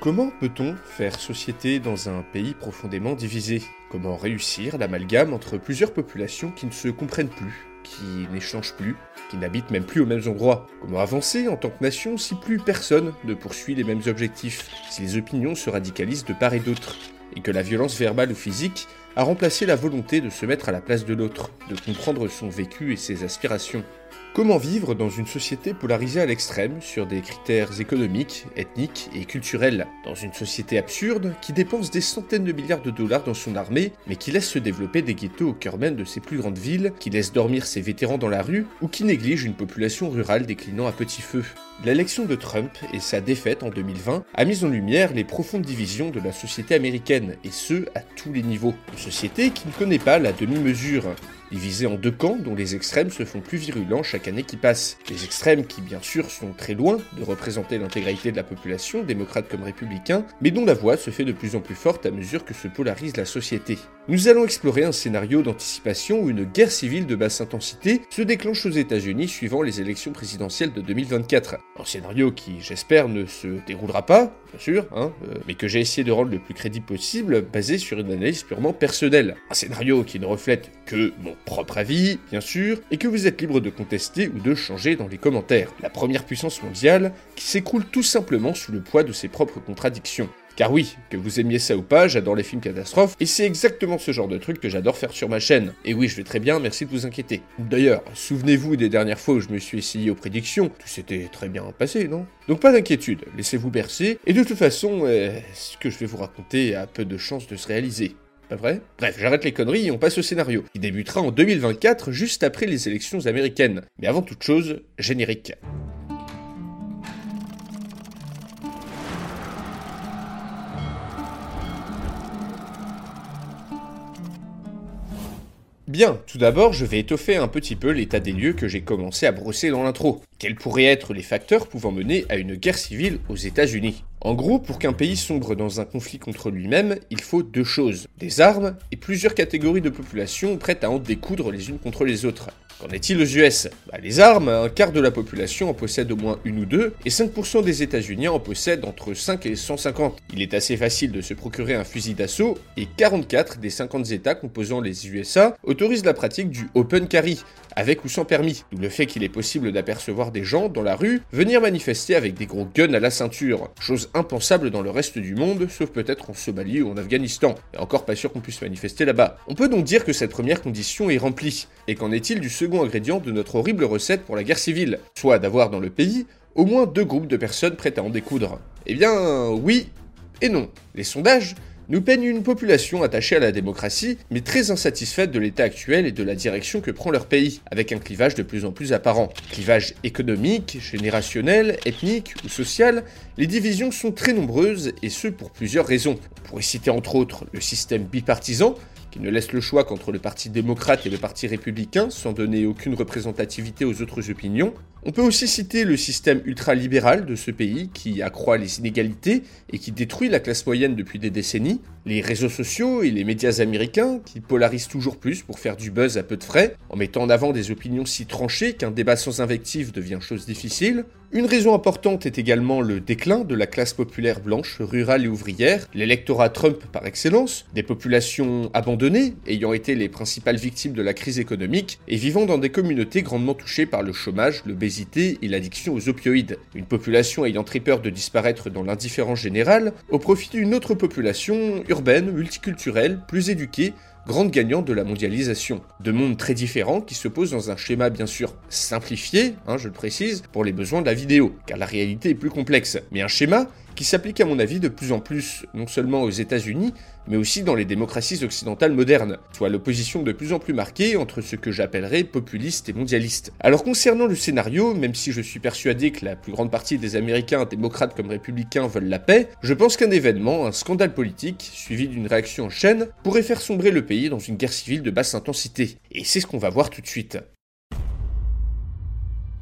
Comment peut-on faire société dans un pays profondément divisé? Comment réussir l'amalgame entre plusieurs populations qui ne se comprennent plus, qui n'échangent plus, qui n'habitent même plus aux mêmes endroits? Comment avancer en tant que nation si plus personne ne poursuit les mêmes objectifs, si les opinions se radicalisent de part et d'autre, et que la violence verbale ou physique a remplacé la volonté de se mettre à la place de l'autre, de comprendre son vécu et ses aspirations? Comment vivre dans une société polarisée à l'extrême sur des critères économiques, ethniques et culturels? Dans une société absurde qui dépense des centaines de milliards de dollars dans son armée, mais qui laisse se développer des ghettos au cœur même de ses plus grandes villes, qui laisse dormir ses vétérans dans la rue, ou qui néglige une population rurale déclinant à petit feu? L'élection de Trump et sa défaite en 2020 a mis en lumière les profondes divisions de la société américaine, et ce, à tous les niveaux. Une société qui ne connaît pas la demi-mesure, divisée en deux camps dont les extrêmes se font plus virulents chaque année qui passe. Les extrêmes qui, bien sûr, sont très loin de représenter l'intégralité de la population, démocrates comme républicains, mais dont la voix se fait de plus en plus forte à mesure que se polarise la société. Nous allons explorer un scénario d'anticipation où une guerre civile de basse intensité se déclenche aux États-Unis suivant les élections présidentielles de 2024. Un scénario qui, j'espère, ne se déroulera pas, bien sûr, hein, euh, mais que j'ai essayé de rendre le plus crédible possible, basé sur une analyse purement personnelle. Un scénario qui ne reflète que mon propre avis, bien sûr, et que vous êtes libre de contester ou de changer dans les commentaires. La première puissance mondiale qui s'écroule tout simplement sous le poids de ses propres contradictions. Car oui, que vous aimiez ça ou pas, j'adore les films catastrophes, et c'est exactement ce genre de truc que j'adore faire sur ma chaîne. Et oui, je vais très bien, merci de vous inquiéter. D'ailleurs, souvenez-vous des dernières fois où je me suis essayé aux prédictions, tout s'était très bien passé, non? Donc pas d'inquiétude, laissez-vous bercer, et de toute façon, euh, ce que je vais vous raconter a peu de chances de se réaliser. Pas vrai? Bref, j'arrête les conneries et on passe au scénario, qui débutera en 2024, juste après les élections américaines. Mais avant toute chose, générique. Bien, tout d'abord, je vais étoffer un petit peu l'état des lieux que j'ai commencé à brosser dans l'intro. Quels pourraient être les facteurs pouvant mener à une guerre civile aux États-Unis? En gros, pour qu'un pays sombre dans un conflit contre lui-même, il faut deux choses des armes et plusieurs catégories de population prêtes à en découdre les unes contre les autres. Qu'en est-il aux US bah, Les armes, un quart de la population en possède au moins une ou deux, et 5% des États-Unis en possèdent entre 5 et 150. Il est assez facile de se procurer un fusil d'assaut, et 44 des 50 États composant les USA autorisent la pratique du open carry, avec ou sans permis, d'où le fait qu'il est possible d'apercevoir des gens dans la rue venir manifester avec des gros guns à la ceinture, chose impensable dans le reste du monde, sauf peut-être en Somalie ou en Afghanistan, et encore pas sûr qu'on puisse manifester là-bas. On peut donc dire que cette première condition est remplie, et qu'en est-il du second ingrédient de notre horrible recette pour la guerre civile, soit d'avoir dans le pays au moins deux groupes de personnes prêtes à en découdre Eh bien, oui et non. Les sondages nous peignent une population attachée à la démocratie, mais très insatisfaite de l'état actuel et de la direction que prend leur pays, avec un clivage de plus en plus apparent. Clivage économique, générationnel, ethnique ou social, les divisions sont très nombreuses et ce pour plusieurs raisons. On pourrait citer entre autres le système bipartisan, qui ne laisse le choix qu'entre le Parti démocrate et le Parti républicain sans donner aucune représentativité aux autres opinions. On peut aussi citer le système ultralibéral de ce pays qui accroît les inégalités et qui détruit la classe moyenne depuis des décennies, les réseaux sociaux et les médias américains qui polarisent toujours plus pour faire du buzz à peu de frais, en mettant en avant des opinions si tranchées qu'un débat sans invective devient chose difficile, une raison importante est également le déclin de la classe populaire blanche, rurale et ouvrière, l'électorat Trump par excellence, des populations abandonnées, ayant été les principales victimes de la crise économique, et vivant dans des communautés grandement touchées par le chômage, et l'addiction aux opioïdes. Une population ayant très peur de disparaître dans l'indifférence générale, au profit d'une autre population urbaine, multiculturelle, plus éduquée, grande gagnante de la mondialisation. Deux mondes très différents qui se posent dans un schéma bien sûr simplifié, hein, je le précise, pour les besoins de la vidéo, car la réalité est plus complexe, mais un schéma qui s'applique à mon avis de plus en plus, non seulement aux États-Unis, mais aussi dans les démocraties occidentales modernes, soit l'opposition de plus en plus marquée entre ce que j'appellerais populiste et mondialiste. Alors concernant le scénario, même si je suis persuadé que la plus grande partie des Américains, démocrates comme républicains, veulent la paix, je pense qu'un événement, un scandale politique, suivi d'une réaction en chaîne, pourrait faire sombrer le pays dans une guerre civile de basse intensité. Et c'est ce qu'on va voir tout de suite.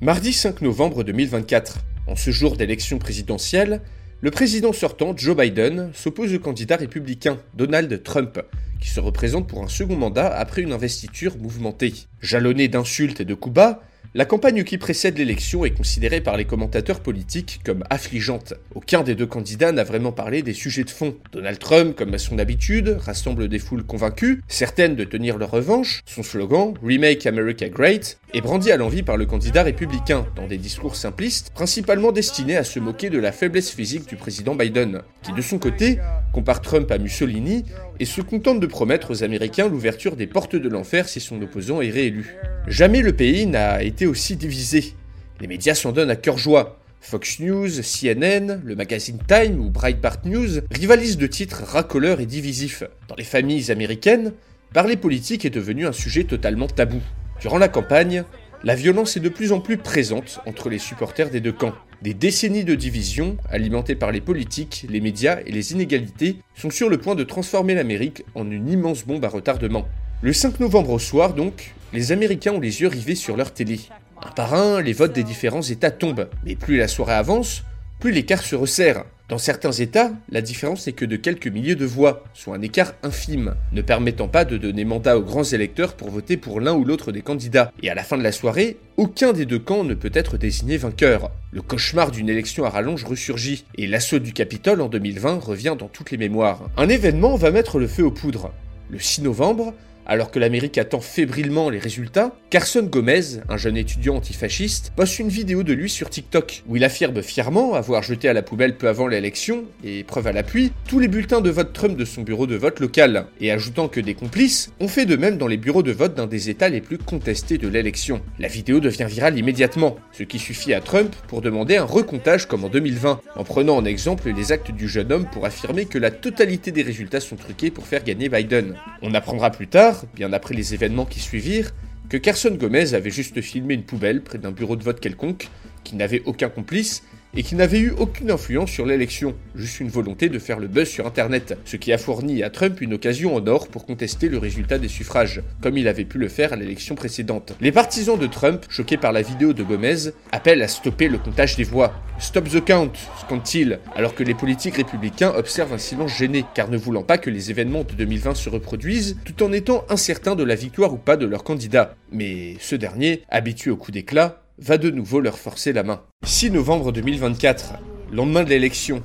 Mardi 5 novembre 2024, en ce jour d'élection présidentielle, le président sortant, Joe Biden, s'oppose au candidat républicain, Donald Trump, qui se représente pour un second mandat après une investiture mouvementée. Jalonné d'insultes et de coups bas, la campagne qui précède l'élection est considérée par les commentateurs politiques comme affligeante. Aucun des deux candidats n'a vraiment parlé des sujets de fond. Donald Trump, comme à son habitude, rassemble des foules convaincues, certaines de tenir leur revanche. Son slogan, Remake America Great, est brandi à l'envie par le candidat républicain, dans des discours simplistes, principalement destinés à se moquer de la faiblesse physique du président Biden, qui de son côté compare Trump à Mussolini et se contente de promettre aux Américains l'ouverture des portes de l'enfer si son opposant est réélu. Jamais le pays n'a été aussi divisé. Les médias s'en donnent à cœur joie. Fox News, CNN, le magazine Time ou Breitbart News rivalisent de titres racoleurs et divisifs. Dans les familles américaines, parler politique est devenu un sujet totalement tabou. Durant la campagne, la violence est de plus en plus présente entre les supporters des deux camps. Des décennies de division, alimentées par les politiques, les médias et les inégalités, sont sur le point de transformer l'Amérique en une immense bombe à retardement. Le 5 novembre au soir, donc, les Américains ont les yeux rivés sur leur télé. Un par un, les votes des différents États tombent, mais plus la soirée avance, plus l'écart se resserre. Dans certains États, la différence n'est que de quelques milliers de voix, soit un écart infime, ne permettant pas de donner mandat aux grands électeurs pour voter pour l'un ou l'autre des candidats. Et à la fin de la soirée, aucun des deux camps ne peut être désigné vainqueur. Le cauchemar d'une élection à rallonge ressurgit, et l'assaut du Capitole en 2020 revient dans toutes les mémoires. Un événement va mettre le feu aux poudres. Le 6 novembre, alors que l'Amérique attend fébrilement les résultats, Carson Gomez, un jeune étudiant antifasciste, poste une vidéo de lui sur TikTok, où il affirme fièrement avoir jeté à la poubelle peu avant l'élection, et preuve à l'appui, tous les bulletins de vote Trump de son bureau de vote local, et ajoutant que des complices ont fait de même dans les bureaux de vote d'un des États les plus contestés de l'élection. La vidéo devient virale immédiatement, ce qui suffit à Trump pour demander un recomptage comme en 2020, en prenant en exemple les actes du jeune homme pour affirmer que la totalité des résultats sont truqués pour faire gagner Biden. On apprendra plus tard bien après les événements qui suivirent, que Carson Gomez avait juste filmé une poubelle près d'un bureau de vote quelconque, qui n'avait aucun complice, et qui n'avait eu aucune influence sur l'élection, juste une volonté de faire le buzz sur Internet, ce qui a fourni à Trump une occasion en or pour contester le résultat des suffrages, comme il avait pu le faire à l'élection précédente. Les partisans de Trump, choqués par la vidéo de Gomez, appellent à stopper le comptage des voix. Stop the count, scandent-ils, alors que les politiques républicains observent un silence gêné, car ne voulant pas que les événements de 2020 se reproduisent, tout en étant incertains de la victoire ou pas de leur candidat. Mais ce dernier, habitué au coup d'éclat, va de nouveau leur forcer la main. 6 novembre 2024, lendemain de l'élection,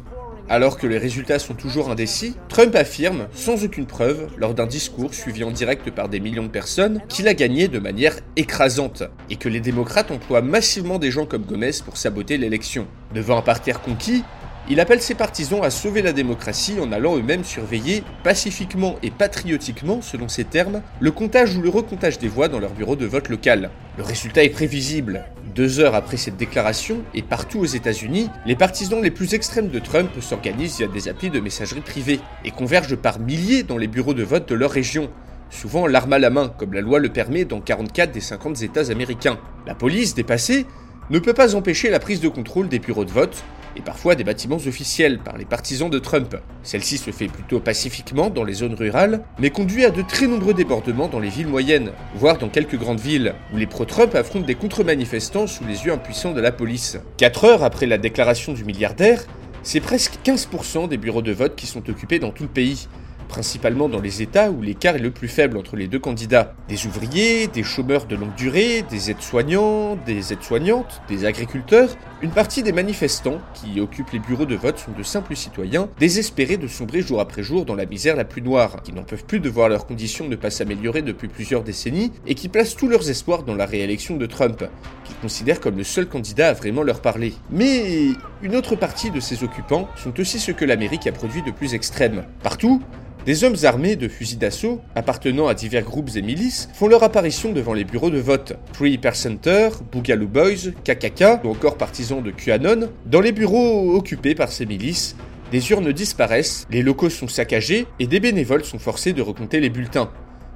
alors que les résultats sont toujours indécis, Trump affirme, sans aucune preuve, lors d'un discours suivi en direct par des millions de personnes, qu'il a gagné de manière écrasante, et que les démocrates emploient massivement des gens comme Gomez pour saboter l'élection. Devant un parterre conquis, il appelle ses partisans à sauver la démocratie en allant eux-mêmes surveiller pacifiquement et patriotiquement, selon ses termes, le comptage ou le recomptage des voix dans leur bureau de vote local. Le résultat est prévisible. Deux heures après cette déclaration, et partout aux États-Unis, les partisans les plus extrêmes de Trump s'organisent via des applis de messagerie privée et convergent par milliers dans les bureaux de vote de leur région, souvent l'arme à la main, comme la loi le permet dans 44 des 50 États américains. La police, dépassée, ne peut pas empêcher la prise de contrôle des bureaux de vote, et parfois des bâtiments officiels par les partisans de Trump. Celle-ci se fait plutôt pacifiquement dans les zones rurales, mais conduit à de très nombreux débordements dans les villes moyennes, voire dans quelques grandes villes, où les pro-Trump affrontent des contre-manifestants sous les yeux impuissants de la police. Quatre heures après la déclaration du milliardaire, c'est presque 15% des bureaux de vote qui sont occupés dans tout le pays, principalement dans les États où l'écart est le plus faible entre les deux candidats. Des ouvriers, des chômeurs de longue durée, des aides-soignants, des aides-soignantes, des agriculteurs, une partie des manifestants qui occupent les bureaux de vote sont de simples citoyens, désespérés de sombrer jour après jour dans la misère la plus noire, qui n'en peuvent plus de voir leurs conditions ne pas s'améliorer depuis plusieurs décennies et qui placent tous leurs espoirs dans la réélection de Trump, qu'ils considèrent comme le seul candidat à vraiment leur parler. Mais une autre partie de ces occupants sont aussi ceux que l'Amérique a produit de plus extrême. Partout, des hommes armés de fusils d'assaut, appartenant à divers groupes et milices, font leur apparition devant les bureaux de vote. Free Center, Boogaloo Boys, KKK ou encore partisans de QAnon, dans les bureaux occupés par ces milices, des urnes disparaissent, les locaux sont saccagés et des bénévoles sont forcés de recompter les bulletins.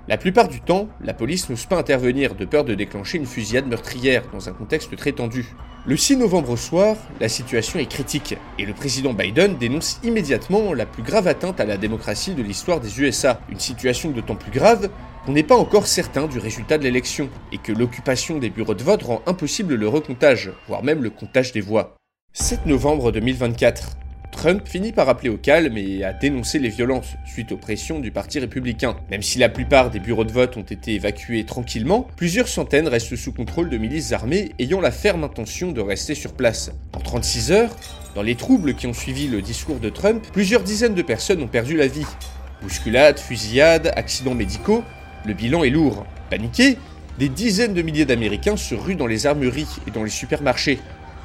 La plupart du temps, la police n'ose pas intervenir de peur de déclencher une fusillade meurtrière dans un contexte très tendu. Le 6 novembre au soir, la situation est critique et le président Biden dénonce immédiatement la plus grave atteinte à la démocratie de l'histoire des USA. Une situation d'autant plus grave qu'on n'est pas encore certain du résultat de l'élection et que l'occupation des bureaux de vote rend impossible le recomptage, voire même le comptage des voix. 7 novembre 2024. Trump finit par appeler au calme et à dénoncer les violences suite aux pressions du Parti républicain. Même si la plupart des bureaux de vote ont été évacués tranquillement, plusieurs centaines restent sous contrôle de milices armées ayant la ferme intention de rester sur place. En 36 heures, dans les troubles qui ont suivi le discours de Trump, plusieurs dizaines de personnes ont perdu la vie. Bousculades, fusillades, accidents médicaux, le bilan est lourd. Paniqués, des dizaines de milliers d'Américains se ruent dans les armureries et dans les supermarchés,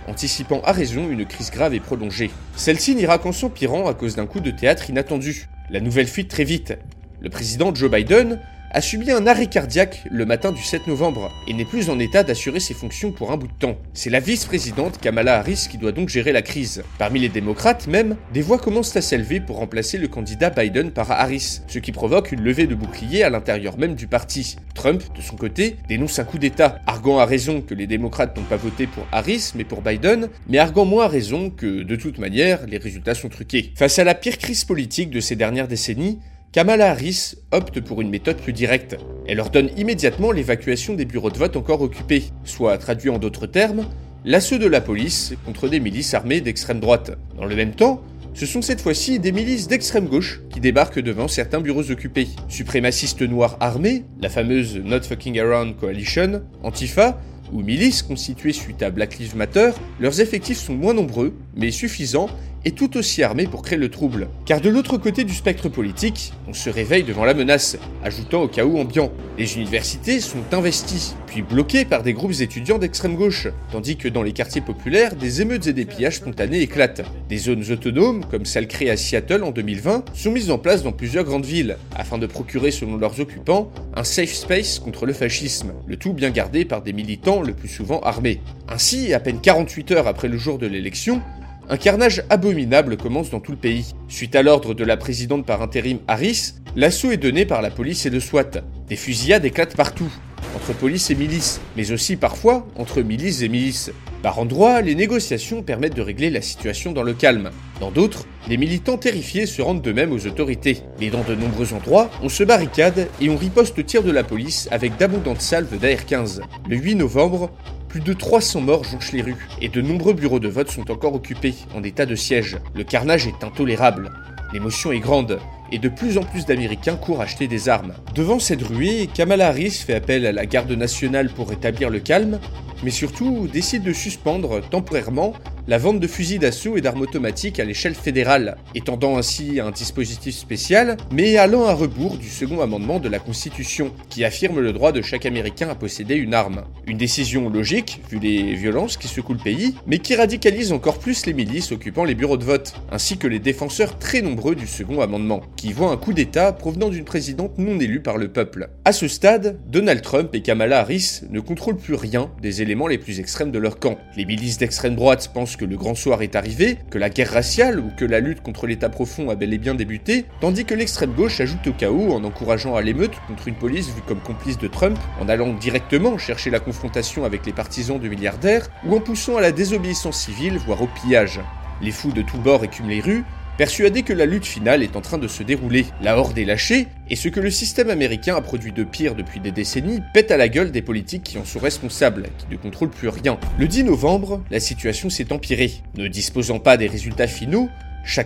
anticipant à raison une crise grave et prolongée. Celle-ci n'ira qu'en s'empirant à cause d'un coup de théâtre inattendu. La nouvelle fuite très vite. Le président Joe Biden a subi un arrêt cardiaque le matin du 7 novembre et n'est plus en état d'assurer ses fonctions pour un bout de temps. C'est la vice-présidente Kamala Harris qui doit donc gérer la crise. Parmi les démocrates même, des voix commencent à s'élever pour remplacer le candidat Biden par Harris, ce qui provoque une levée de boucliers à l'intérieur même du parti. Trump, de son côté, dénonce un coup d'État, arguant à raison que les démocrates n'ont pas voté pour Harris mais pour Biden, mais arguant moins à raison que, de toute manière, les résultats sont truqués. Face à la pire crise politique de ces dernières décennies, Kamala Harris opte pour une méthode plus directe. Elle ordonne immédiatement l'évacuation des bureaux de vote encore occupés, soit traduit en d'autres termes, l'assaut de la police contre des milices armées d'extrême droite. Dans le même temps, ce sont cette fois-ci des milices d'extrême gauche qui débarquent devant certains bureaux occupés. Suprémacistes noirs armés, la fameuse Not Fucking Around Coalition, Antifa, ou milices constituées suite à Black Lives Matter, leurs effectifs sont moins nombreux, mais suffisants et tout aussi armés pour créer le trouble. Car de l'autre côté du spectre politique, on se réveille devant la menace, ajoutant au chaos ambiant. Les universités sont investies, puis bloquées par des groupes étudiants d'extrême gauche, tandis que dans les quartiers populaires, des émeutes et des pillages spontanés éclatent. Des zones autonomes, comme celle créée à Seattle en 2020, sont mises en place dans plusieurs grandes villes, afin de procurer, selon leurs occupants, un safe space contre le fascisme, le tout bien gardé par des militants le plus souvent armés. Ainsi, à peine 48 heures après le jour de l'élection, un carnage abominable commence dans tout le pays. Suite à l'ordre de la présidente par intérim Harris, l'assaut est donné par la police et le SWAT. Des fusillades éclatent partout, entre police et milice, mais aussi parfois entre milices et milices. Par endroits, les négociations permettent de régler la situation dans le calme. Dans d'autres, les militants terrifiés se rendent de même aux autorités. Mais dans de nombreux endroits, on se barricade et on riposte au tir de la police avec d'abondantes salves d'AR-15. Le 8 novembre, plus de 300 morts jonchent les rues, et de nombreux bureaux de vote sont encore occupés, en état de siège. Le carnage est intolérable. L'émotion est grande, et de plus en plus d'Américains courent acheter des armes. Devant cette ruée, Kamala Harris fait appel à la garde nationale pour rétablir le calme, mais surtout décide de suspendre temporairement la vente de fusils d'assaut et d'armes automatiques à l'échelle fédérale, étendant ainsi un dispositif spécial, mais allant à rebours du second amendement de la Constitution, qui affirme le droit de chaque Américain à posséder une arme. Une décision logique, vu les violences qui secouent le pays, mais qui radicalise encore plus les milices occupant les bureaux de vote, ainsi que les défenseurs très nombreux du second amendement, qui voient un coup d'État provenant d'une présidente non élue par le peuple. À ce stade, Donald Trump et Kamala Harris ne contrôlent plus rien des éléments les plus extrêmes de leur camp. Les milices d'extrême droite pensent que le grand soir est arrivé, que la guerre raciale ou que la lutte contre l'État profond a bel et bien débuté, tandis que l'extrême gauche ajoute au chaos en encourageant à l'émeute contre une police vue comme complice de Trump, en allant directement chercher la confrontation avec les partisans du milliardaire, ou en poussant à la désobéissance civile, voire au pillage. Les fous de tous bords écument les rues, persuadés que la lutte finale est en train de se dérouler. La horde est lâchée, et ce que le système américain a produit de pire depuis des décennies pète à la gueule des politiques qui en sont responsables, qui ne contrôlent plus rien. Le 10 novembre, la situation s'est empirée. Ne disposant pas des résultats finaux,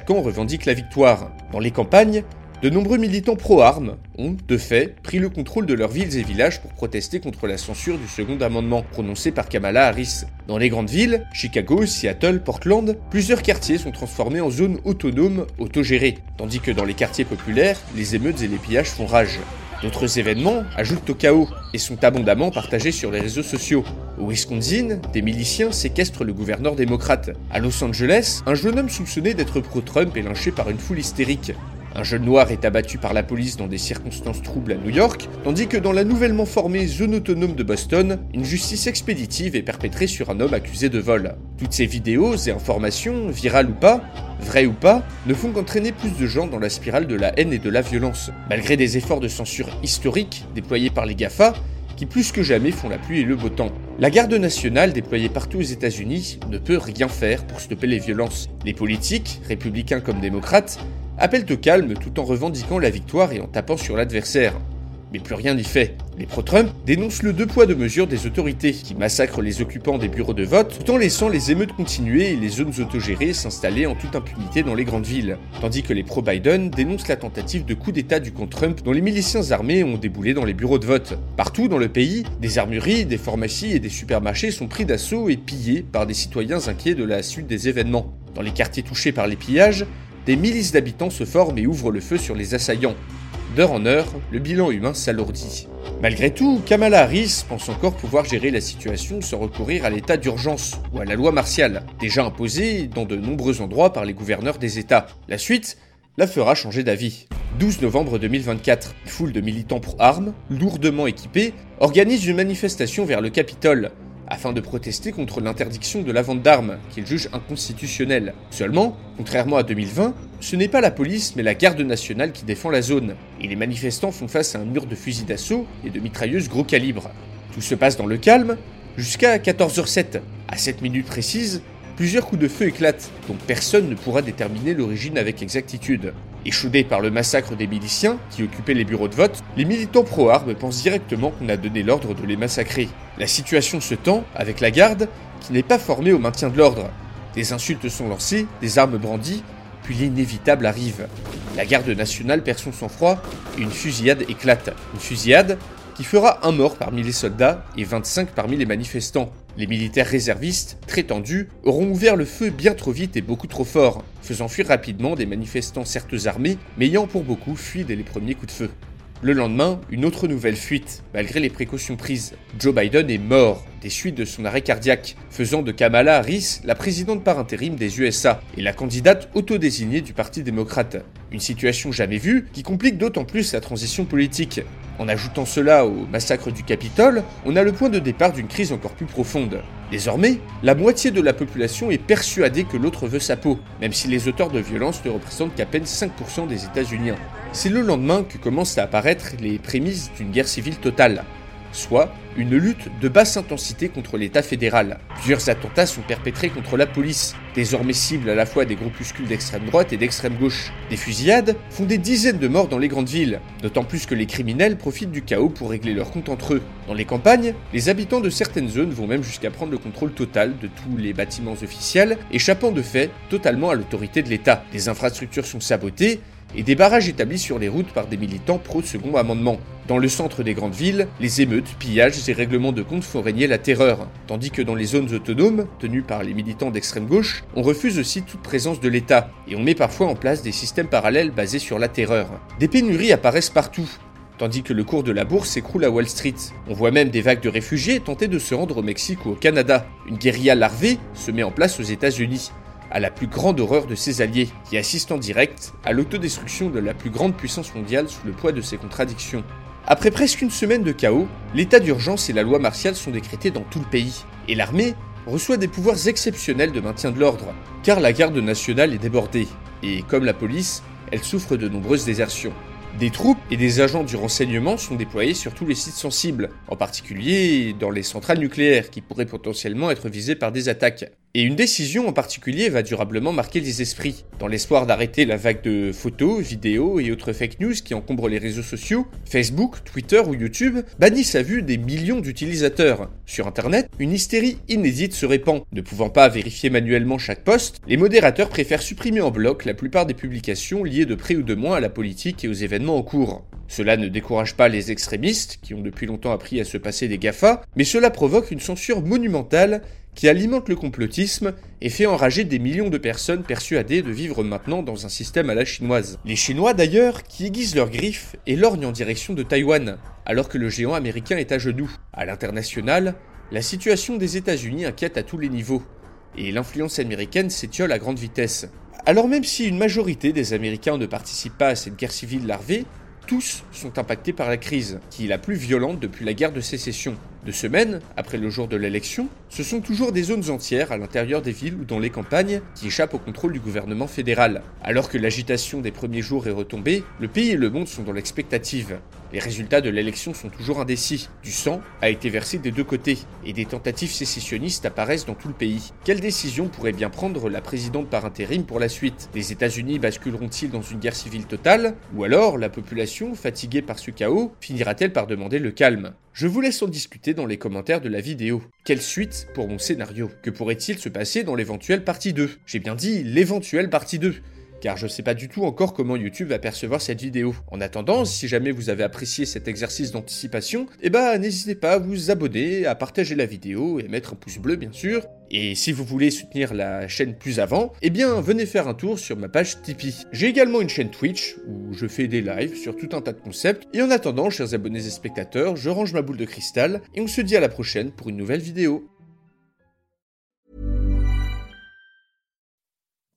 camp revendique la victoire. Dans les campagnes, de nombreux militants pro-armes ont, de fait, pris le contrôle de leurs villes et villages pour protester contre la censure du second amendement prononcé par Kamala Harris. Dans les grandes villes, Chicago, Seattle, Portland, plusieurs quartiers sont transformés en zones autonomes autogérées, tandis que dans les quartiers populaires, les émeutes et les pillages font rage. D'autres événements ajoutent au chaos et sont abondamment partagés sur les réseaux sociaux. Au Wisconsin, des miliciens séquestrent le gouverneur démocrate. À Los Angeles, un jeune homme soupçonné d'être pro-Trump est lynché par une foule hystérique. Un jeune noir est abattu par la police dans des circonstances troubles à New York, tandis que dans la nouvellement formée zone autonome de Boston, une justice expéditive est perpétrée sur un homme accusé de vol. Toutes ces vidéos et informations, virales ou pas, vraies ou pas, ne font qu'entraîner plus de gens dans la spirale de la haine et de la violence. Malgré des efforts de censure historiques déployés par les GAFA, qui plus que jamais font la pluie et le beau temps. La garde nationale déployée partout aux États-Unis ne peut rien faire pour stopper les violences. Les politiques, républicains comme démocrates, appellent au calme tout en revendiquant la victoire et en tapant sur l'adversaire. Mais plus rien n'y fait. Les pro-Trump dénoncent le deux poids deux mesures des autorités, qui massacrent les occupants des bureaux de vote, tout en laissant les émeutes continuer et les zones autogérées s'installer en toute impunité dans les grandes villes. Tandis que les pro-Biden dénoncent la tentative de coup d'État du camp Trump dont les miliciens armés ont déboulé dans les bureaux de vote. Partout dans le pays, des armureries, des pharmacies et des supermarchés sont pris d'assaut et pillés par des citoyens inquiets de la suite des événements. Dans les quartiers touchés par les pillages, des milices d'habitants se forment et ouvrent le feu sur les assaillants. D'heure en heure, le bilan humain s'alourdit. Malgré tout, Kamala Harris pense encore pouvoir gérer la situation sans recourir à l'état d'urgence ou à la loi martiale, déjà imposée dans de nombreux endroits par les gouverneurs des États. La suite la fera changer d'avis. 12 novembre 2024, une foule de militants pro-armes, lourdement équipés, organise une manifestation vers le Capitole, afin de protester contre l'interdiction de la vente d'armes, qu'ils jugent inconstitutionnelle. Seulement, contrairement à 2020, ce n'est pas la police mais la garde nationale qui défend la zone, et les manifestants font face à un mur de fusils d'assaut et de mitrailleuses gros calibre. Tout se passe dans le calme, jusqu'à 14h07. À cette minute précise, plusieurs coups de feu éclatent, dont personne ne pourra déterminer l'origine avec exactitude. Échaudés par le massacre des miliciens qui occupaient les bureaux de vote, les militants pro-armes pensent directement qu'on a donné l'ordre de les massacrer. La situation se tend avec la garde qui n'est pas formée au maintien de l'ordre. Des insultes sont lancées, des armes brandies, puis l'inévitable arrive. La garde nationale perd son sang-froid et une fusillade éclate. Une fusillade qui fera un mort parmi les soldats et 25 parmi les manifestants. Les militaires réservistes, très tendus, auront ouvert le feu bien trop vite et beaucoup trop fort, faisant fuir rapidement des manifestants certes armés, mais ayant pour beaucoup fui dès les premiers coups de feu. Le lendemain, une autre nouvelle fuite, malgré les précautions prises. Joe Biden est mort des suites de son arrêt cardiaque, faisant de Kamala Harris la présidente par intérim des USA et la candidate autodésignée du Parti démocrate. Une situation jamais vue qui complique d'autant plus la transition politique. En ajoutant cela au massacre du Capitole, on a le point de départ d'une crise encore plus profonde. Désormais, la moitié de la population est persuadée que l'autre veut sa peau, même si les auteurs de violence ne représentent qu'à peine 5% des États-Unis. C'est le lendemain que commencent à apparaître les prémices d'une guerre civile totale, soit une lutte de basse intensité contre l'État fédéral. Plusieurs attentats sont perpétrés contre la police, désormais cible à la fois des groupuscules d'extrême droite et d'extrême gauche. Des fusillades font des dizaines de morts dans les grandes villes, d'autant plus que les criminels profitent du chaos pour régler leurs comptes entre eux. Dans les campagnes, les habitants de certaines zones vont même jusqu'à prendre le contrôle total de tous les bâtiments officiels, échappant de fait totalement à l'autorité de l'État. Des infrastructures sont sabotées et des barrages établis sur les routes par des militants pro-second amendement. Dans le centre des grandes villes, les émeutes, pillages et règlements de comptes font régner la terreur, tandis que dans les zones autonomes, tenues par les militants d'extrême gauche, on refuse aussi toute présence de l'État, et on met parfois en place des systèmes parallèles basés sur la terreur. Des pénuries apparaissent partout, tandis que le cours de la bourse s'écroule à Wall Street. On voit même des vagues de réfugiés tenter de se rendre au Mexique ou au Canada. Une guérilla larvée se met en place aux États-Unis, à la plus grande horreur de ses alliés, qui assistent en direct à l'autodestruction de la plus grande puissance mondiale sous le poids de ses contradictions. Après presque une semaine de chaos, l'état d'urgence et la loi martiale sont décrétés dans tout le pays, et l'armée reçoit des pouvoirs exceptionnels de maintien de l'ordre, car la garde nationale est débordée, et comme la police, elle souffre de nombreuses désertions. Des troupes et des agents du renseignement sont déployés sur tous les sites sensibles, en particulier dans les centrales nucléaires qui pourraient potentiellement être visées par des attaques. Et une décision en particulier va durablement marquer les esprits. Dans l'espoir d'arrêter la vague de photos, vidéos et autres fake news qui encombrent les réseaux sociaux, Facebook, Twitter ou YouTube bannissent à vue des millions d'utilisateurs. Sur Internet, une hystérie inédite se répand. Ne pouvant pas vérifier manuellement chaque poste, les modérateurs préfèrent supprimer en bloc la plupart des publications liées de près ou de moins à la politique et aux événements en cours. Cela ne décourage pas les extrémistes, qui ont depuis longtemps appris à se passer des GAFA, mais cela provoque une censure monumentale qui alimente le complotisme et fait enrager des millions de personnes persuadées de vivre maintenant dans un système à la chinoise. Les Chinois d'ailleurs qui aiguisent leurs griffes et lorgnent en direction de Taïwan, alors que le géant américain est à genoux. À l'international, la situation des États-Unis inquiète à tous les niveaux, et l'influence américaine s'étiole à grande vitesse. Alors même si une majorité des Américains ne participent pas à cette guerre civile larvée, tous sont impactés par la crise, qui est la plus violente depuis la guerre de sécession. De semaines, après le jour de l'élection, ce sont toujours des zones entières à l'intérieur des villes ou dans les campagnes qui échappent au contrôle du gouvernement fédéral. Alors que l'agitation des premiers jours est retombée, le pays et le monde sont dans l'expectative. Les résultats de l'élection sont toujours indécis. Du sang a été versé des deux côtés et des tentatives sécessionnistes apparaissent dans tout le pays. Quelle décision pourrait bien prendre la présidente par intérim pour la suite? Les États-Unis basculeront-ils dans une guerre civile totale? Ou alors la population, fatiguée par ce chaos, finira-t-elle par demander le calme? Je vous laisse en discuter dans les commentaires de la vidéo. Quelle suite pour mon scénario? Que pourrait-il se passer dans l'éventuelle partie 2 J'ai bien dit l'éventuelle partie 2 car je ne sais pas du tout encore comment YouTube va percevoir cette vidéo. En attendant, si jamais vous avez apprécié cet exercice d'anticipation, eh ben n'hésitez pas à vous abonner, à partager la vidéo et mettre un pouce bleu bien sûr. Et si vous voulez soutenir la chaîne plus avant, eh bien venez faire un tour sur ma page Tipeee. J'ai également une chaîne Twitch où je fais des lives sur tout un tas de concepts. Et en attendant, chers abonnés et spectateurs, je range ma boule de cristal et on se dit à la prochaine pour une nouvelle vidéo.